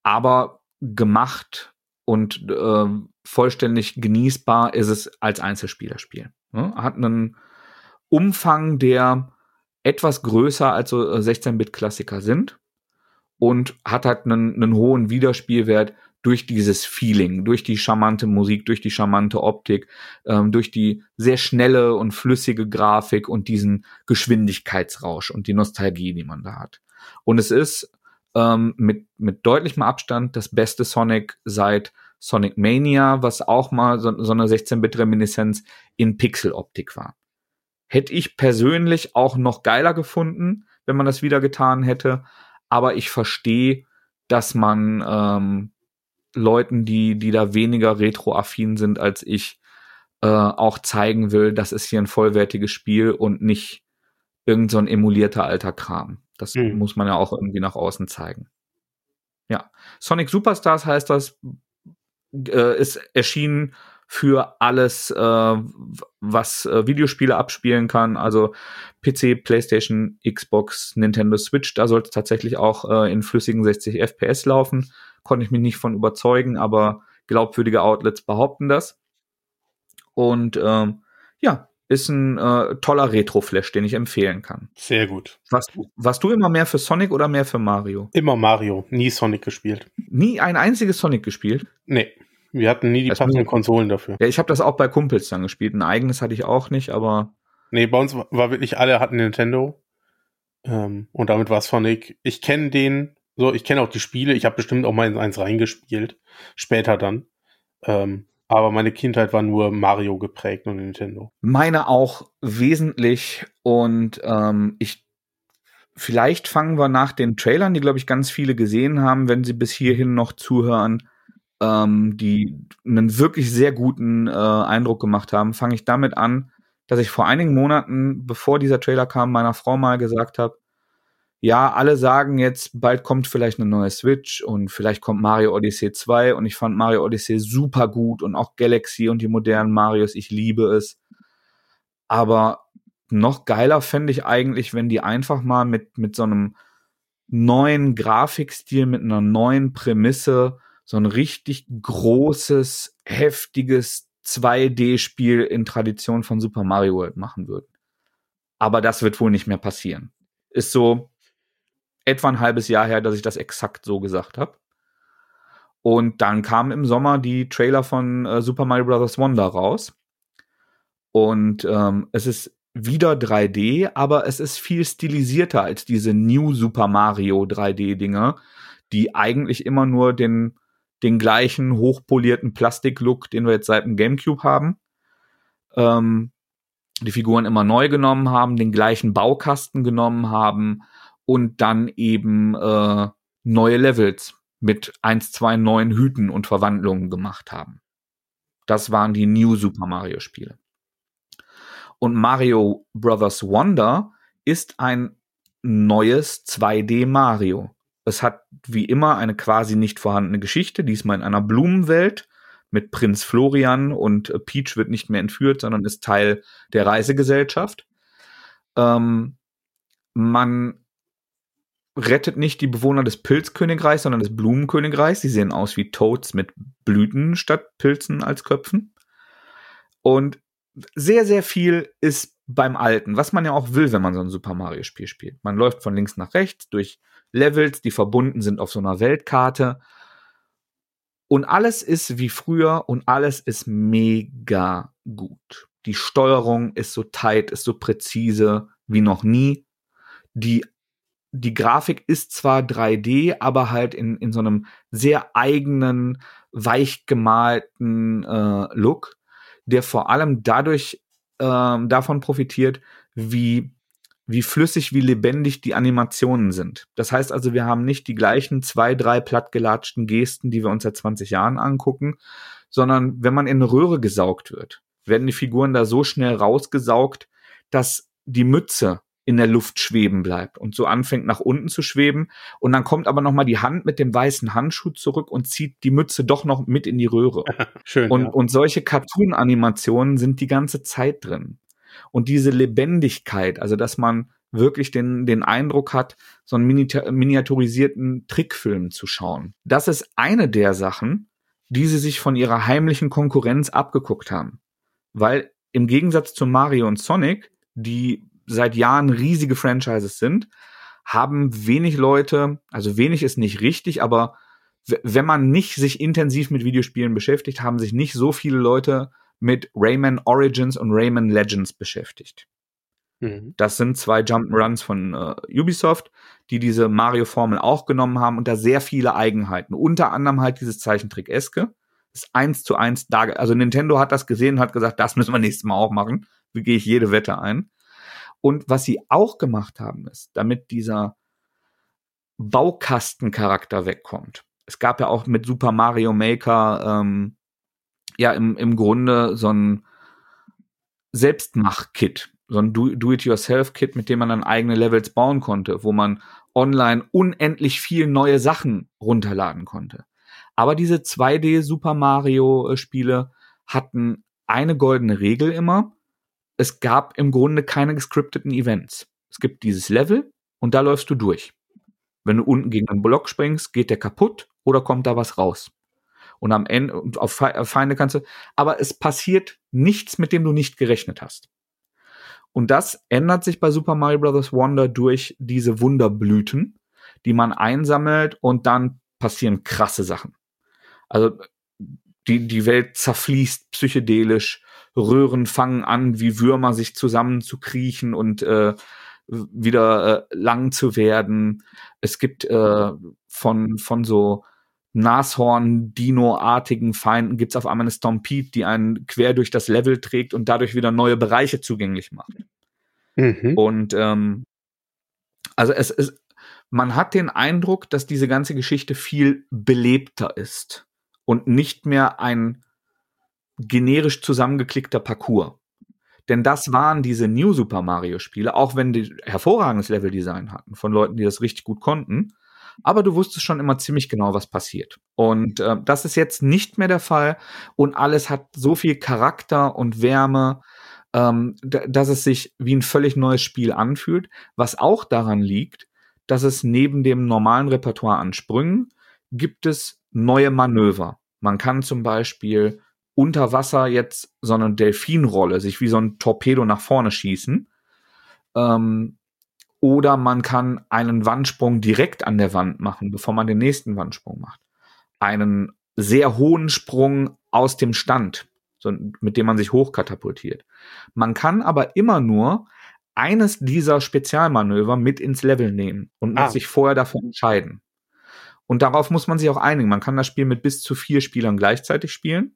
Aber gemacht und äh, vollständig genießbar ist es als Einzelspielerspiel. Ne? Hat einen Umfang, der etwas größer als so 16-Bit-Klassiker sind und hat halt einen, einen hohen Wiederspielwert durch dieses Feeling, durch die charmante Musik, durch die charmante Optik, ähm, durch die sehr schnelle und flüssige Grafik und diesen Geschwindigkeitsrausch und die Nostalgie, die man da hat. Und es ist ähm, mit, mit deutlichem Abstand das beste Sonic seit Sonic Mania, was auch mal so, so eine 16-Bit-Reminiszenz in Pixel-Optik war. Hätte ich persönlich auch noch geiler gefunden, wenn man das wieder getan hätte aber ich verstehe, dass man ähm, Leuten, die, die da weniger retroaffin sind als ich, äh, auch zeigen will, das ist hier ein vollwertiges Spiel und nicht irgend so ein emulierter alter Kram. Das mhm. muss man ja auch irgendwie nach außen zeigen. Ja. Sonic Superstars heißt das, äh, ist erschienen für alles, äh, was äh, Videospiele abspielen kann. Also PC, PlayStation, Xbox, Nintendo Switch. Da sollte es tatsächlich auch äh, in flüssigen 60 FPS laufen. Konnte ich mich nicht von überzeugen, aber glaubwürdige Outlets behaupten das. Und ähm, ja, ist ein äh, toller Retro-Flash, den ich empfehlen kann.
Sehr gut.
Warst, warst du immer mehr für Sonic oder mehr für Mario?
Immer Mario, nie Sonic gespielt.
Nie ein einziges Sonic gespielt?
Nee. Wir hatten nie die das passenden Konsolen dafür.
Ja, ich habe das auch bei Kumpels dann gespielt. Ein eigenes hatte ich auch nicht, aber.
Nee, bei uns war wirklich, alle hatten Nintendo. Ähm, und damit war es Sonic. Ich kenne den, so, ich kenne auch die Spiele. Ich habe bestimmt auch mal in eins reingespielt. Später dann. Ähm, aber meine Kindheit war nur Mario geprägt und Nintendo.
Meine auch wesentlich. Und ähm, ich vielleicht fangen wir nach den Trailern, die, glaube ich, ganz viele gesehen haben, wenn sie bis hierhin noch zuhören, ähm, die einen wirklich sehr guten äh, Eindruck gemacht haben, fange ich damit an, dass ich vor einigen Monaten, bevor dieser Trailer kam, meiner Frau mal gesagt habe, ja, alle sagen jetzt, bald kommt vielleicht eine neue Switch und vielleicht kommt Mario Odyssey 2 und ich fand Mario Odyssey super gut und auch Galaxy und die modernen Marios, ich liebe es. Aber noch geiler fände ich eigentlich, wenn die einfach mal mit, mit so einem neuen Grafikstil, mit einer neuen Prämisse so ein richtig großes, heftiges 2D-Spiel in Tradition von Super Mario World machen würden. Aber das wird wohl nicht mehr passieren. Ist so etwa ein halbes Jahr her, dass ich das exakt so gesagt habe. Und dann kamen im Sommer die Trailer von äh, Super Mario Bros. Wonder raus. Und ähm, es ist wieder 3D, aber es ist viel stilisierter als diese New Super Mario 3D-Dinger, die eigentlich immer nur den, den gleichen hochpolierten Plastik-Look, den wir jetzt seit dem GameCube haben, ähm, die Figuren immer neu genommen haben, den gleichen Baukasten genommen haben und dann eben äh, neue Levels mit eins, zwei neuen Hüten und Verwandlungen gemacht haben. Das waren die New Super Mario Spiele. Und Mario Brothers Wonder ist ein neues 2D Mario. Es hat wie immer eine quasi nicht vorhandene Geschichte, diesmal in einer Blumenwelt mit Prinz Florian und äh, Peach wird nicht mehr entführt, sondern ist Teil der Reisegesellschaft. Ähm, man rettet nicht die Bewohner des Pilzkönigreichs, sondern des Blumenkönigreichs. Sie sehen aus wie Toads mit Blüten statt Pilzen als Köpfen. Und sehr, sehr viel ist beim Alten, was man ja auch will, wenn man so ein Super Mario-Spiel spielt. Man läuft von links nach rechts durch Levels, die verbunden sind auf so einer Weltkarte. Und alles ist wie früher und alles ist mega gut. Die Steuerung ist so tight, ist so präzise wie noch nie. Die, die Grafik ist zwar 3D, aber halt in, in so einem sehr eigenen, weich gemalten äh, Look der vor allem dadurch ähm, davon profitiert, wie wie flüssig, wie lebendig die Animationen sind. Das heißt also, wir haben nicht die gleichen zwei, drei plattgelatschten Gesten, die wir uns seit 20 Jahren angucken, sondern wenn man in eine Röhre gesaugt wird, werden die Figuren da so schnell rausgesaugt, dass die Mütze in der Luft schweben bleibt und so anfängt nach unten zu schweben und dann kommt aber noch mal die Hand mit dem weißen Handschuh zurück und zieht die Mütze doch noch mit in die Röhre. Schön. Und, ja. und solche Cartoon-Animationen sind die ganze Zeit drin. Und diese Lebendigkeit, also dass man wirklich den, den Eindruck hat, so einen miniaturisierten Trickfilm zu schauen. Das ist eine der Sachen, die sie sich von ihrer heimlichen Konkurrenz abgeguckt haben. Weil im Gegensatz zu Mario und Sonic, die seit Jahren riesige Franchises sind, haben wenig Leute, also wenig ist nicht richtig, aber wenn man nicht sich intensiv mit Videospielen beschäftigt, haben sich nicht so viele Leute mit Rayman Origins und Rayman Legends beschäftigt. Mhm. Das sind zwei Jump'n'Runs von äh, Ubisoft, die diese Mario-Formel auch genommen haben und da sehr viele Eigenheiten. Unter anderem halt dieses Zeichentrick-eske. Ist eins zu eins da. Also Nintendo hat das gesehen und hat gesagt, das müssen wir nächstes Mal auch machen. Wie gehe ich jede Wette ein. Und was sie auch gemacht haben, ist, damit dieser Baukastencharakter wegkommt. Es gab ja auch mit Super Mario Maker ähm, ja im, im Grunde so ein Selbstmach-Kit, so ein Do-it-yourself-Kit, mit dem man dann eigene Levels bauen konnte, wo man online unendlich viel neue Sachen runterladen konnte. Aber diese 2D Super Mario äh, Spiele hatten eine goldene Regel immer es gab im Grunde keine gescripteten Events. Es gibt dieses Level und da läufst du durch. Wenn du unten gegen einen Block springst, geht der kaputt oder kommt da was raus. Und am Ende, auf Feinde kannst du, aber es passiert nichts, mit dem du nicht gerechnet hast. Und das ändert sich bei Super Mario Bros. Wonder durch diese Wunderblüten, die man einsammelt und dann passieren krasse Sachen. Also die, die Welt zerfließt psychedelisch, Röhren fangen an, wie Würmer sich zusammen zu kriechen und äh, wieder äh, lang zu werden. Es gibt äh, von, von so Nashorn-Dino-artigen Feinden gibt's auf einmal eine Stompede, die einen quer durch das Level trägt und dadurch wieder neue Bereiche zugänglich macht. Mhm. Und ähm, also es ist, man hat den Eindruck, dass diese ganze Geschichte viel belebter ist und nicht mehr ein generisch zusammengeklickter Parcours. Denn das waren diese New Super Mario Spiele, auch wenn die hervorragendes Leveldesign hatten von Leuten, die das richtig gut konnten. Aber du wusstest schon immer ziemlich genau, was passiert. Und äh, das ist jetzt nicht mehr der Fall. Und alles hat so viel Charakter und Wärme, ähm, dass es sich wie ein völlig neues Spiel anfühlt. Was auch daran liegt, dass es neben dem normalen Repertoire an Sprüngen gibt es neue Manöver. Man kann zum Beispiel unter Wasser jetzt so eine Delfinrolle, sich wie so ein Torpedo nach vorne schießen. Ähm, oder man kann einen Wandsprung direkt an der Wand machen, bevor man den nächsten Wandsprung macht. Einen sehr hohen Sprung aus dem Stand, so, mit dem man sich hochkatapultiert. Man kann aber immer nur eines dieser Spezialmanöver mit ins Level nehmen und muss ah. sich vorher dafür entscheiden. Und darauf muss man sich auch einigen. Man kann das Spiel mit bis zu vier Spielern gleichzeitig spielen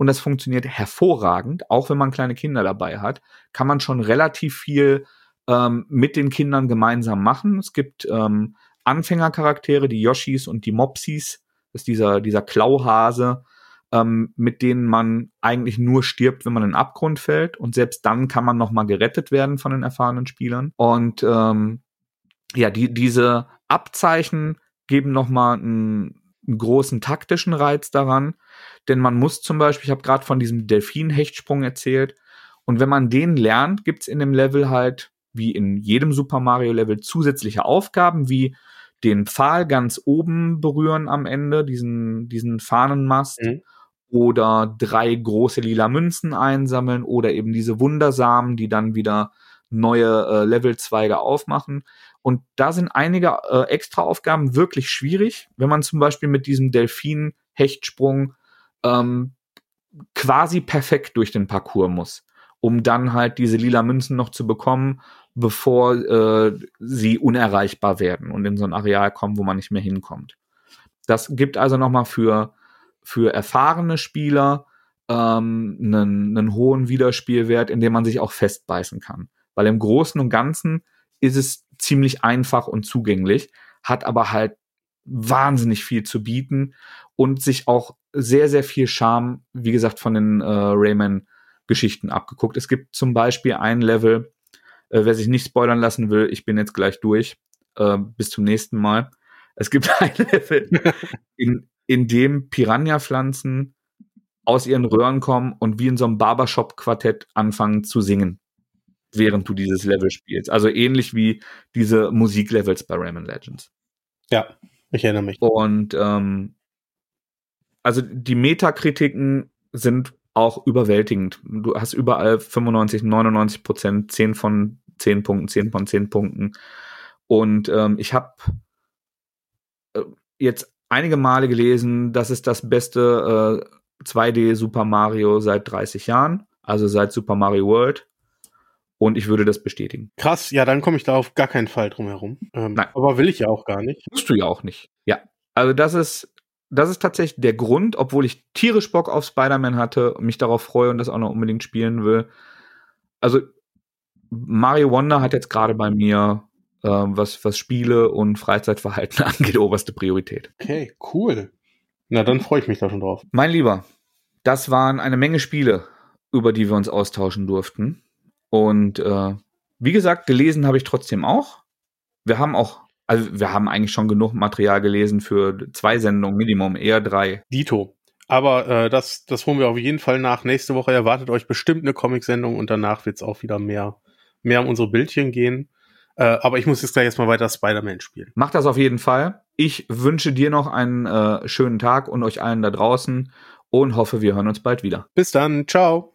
und das funktioniert hervorragend. Auch wenn man kleine Kinder dabei hat, kann man schon relativ viel ähm, mit den Kindern gemeinsam machen. Es gibt ähm, Anfängercharaktere, die Yoshis und die Mopsis. Das ist dieser, dieser Klauhase, ähm, mit denen man eigentlich nur stirbt, wenn man in den Abgrund fällt. Und selbst dann kann man noch mal gerettet werden von den erfahrenen Spielern. Und ähm, ja, die, diese Abzeichen geben noch mal einen, großen taktischen Reiz daran. Denn man muss zum Beispiel, ich habe gerade von diesem Delfin-Hechtsprung erzählt, und wenn man den lernt, gibt's in dem Level halt, wie in jedem Super Mario-Level, zusätzliche Aufgaben, wie den Pfahl ganz oben berühren am Ende, diesen, diesen Fahnenmast. Mhm. Oder drei große lila Münzen einsammeln oder eben diese Wundersamen, die dann wieder neue äh, Levelzweige aufmachen. Und da sind einige äh, extra Aufgaben wirklich schwierig, wenn man zum Beispiel mit diesem Delfin-Hechtsprung ähm, quasi perfekt durch den Parcours muss, um dann halt diese lila Münzen noch zu bekommen, bevor äh, sie unerreichbar werden und in so ein Areal kommen, wo man nicht mehr hinkommt. Das gibt also nochmal für, für erfahrene Spieler ähm, einen, einen hohen Wiederspielwert, in dem man sich auch festbeißen kann. Weil im Großen und Ganzen ist es ziemlich einfach und zugänglich, hat aber halt wahnsinnig viel zu bieten und sich auch sehr, sehr viel Charme, wie gesagt, von den äh, Rayman-Geschichten abgeguckt. Es gibt zum Beispiel ein Level, äh, wer sich nicht spoilern lassen will, ich bin jetzt gleich durch. Äh, bis zum nächsten Mal. Es gibt ein Level, in, in dem Piranha-Pflanzen aus ihren Röhren kommen und wie in so einem Barbershop-Quartett anfangen zu singen, während du dieses Level spielst. Also ähnlich wie diese Musiklevels bei Rayman Legends.
Ja, ich erinnere mich.
Und ähm, also die Metakritiken sind auch überwältigend. Du hast überall 95, 99 Prozent, 10 von 10 Punkten, 10 von 10 Punkten. Und ähm, ich habe äh, jetzt einige Male gelesen, das ist das beste äh, 2D Super Mario seit 30 Jahren, also seit Super Mario World. Und ich würde das bestätigen.
Krass, ja, dann komme ich da auf gar keinen Fall drum herum. Ähm, Nein. Aber will ich ja auch gar nicht.
Musst du ja auch nicht. Ja. Also das ist das ist tatsächlich der Grund, obwohl ich tierisch Bock auf Spider-Man hatte und mich darauf freue und das auch noch unbedingt spielen will. Also Mario Wonder hat jetzt gerade bei mir, äh, was, was Spiele und Freizeitverhalten angeht, oberste Priorität.
Okay, cool. Na, dann freue ich mich da schon drauf.
Mein Lieber, das waren eine Menge Spiele, über die wir uns austauschen durften. Und äh, wie gesagt, gelesen habe ich trotzdem auch. Wir haben auch also wir haben eigentlich schon genug Material gelesen für zwei Sendungen Minimum, eher drei.
Dito. Aber äh, das, das holen wir auf jeden Fall nach. Nächste Woche erwartet euch bestimmt eine Comic-Sendung und danach wird es auch wieder mehr, mehr um unsere Bildchen gehen. Äh, aber ich muss jetzt gleich erstmal weiter Spider-Man spielen.
Mach das auf jeden Fall. Ich wünsche dir noch einen äh, schönen Tag und euch allen da draußen und hoffe, wir hören uns bald wieder.
Bis dann. Ciao.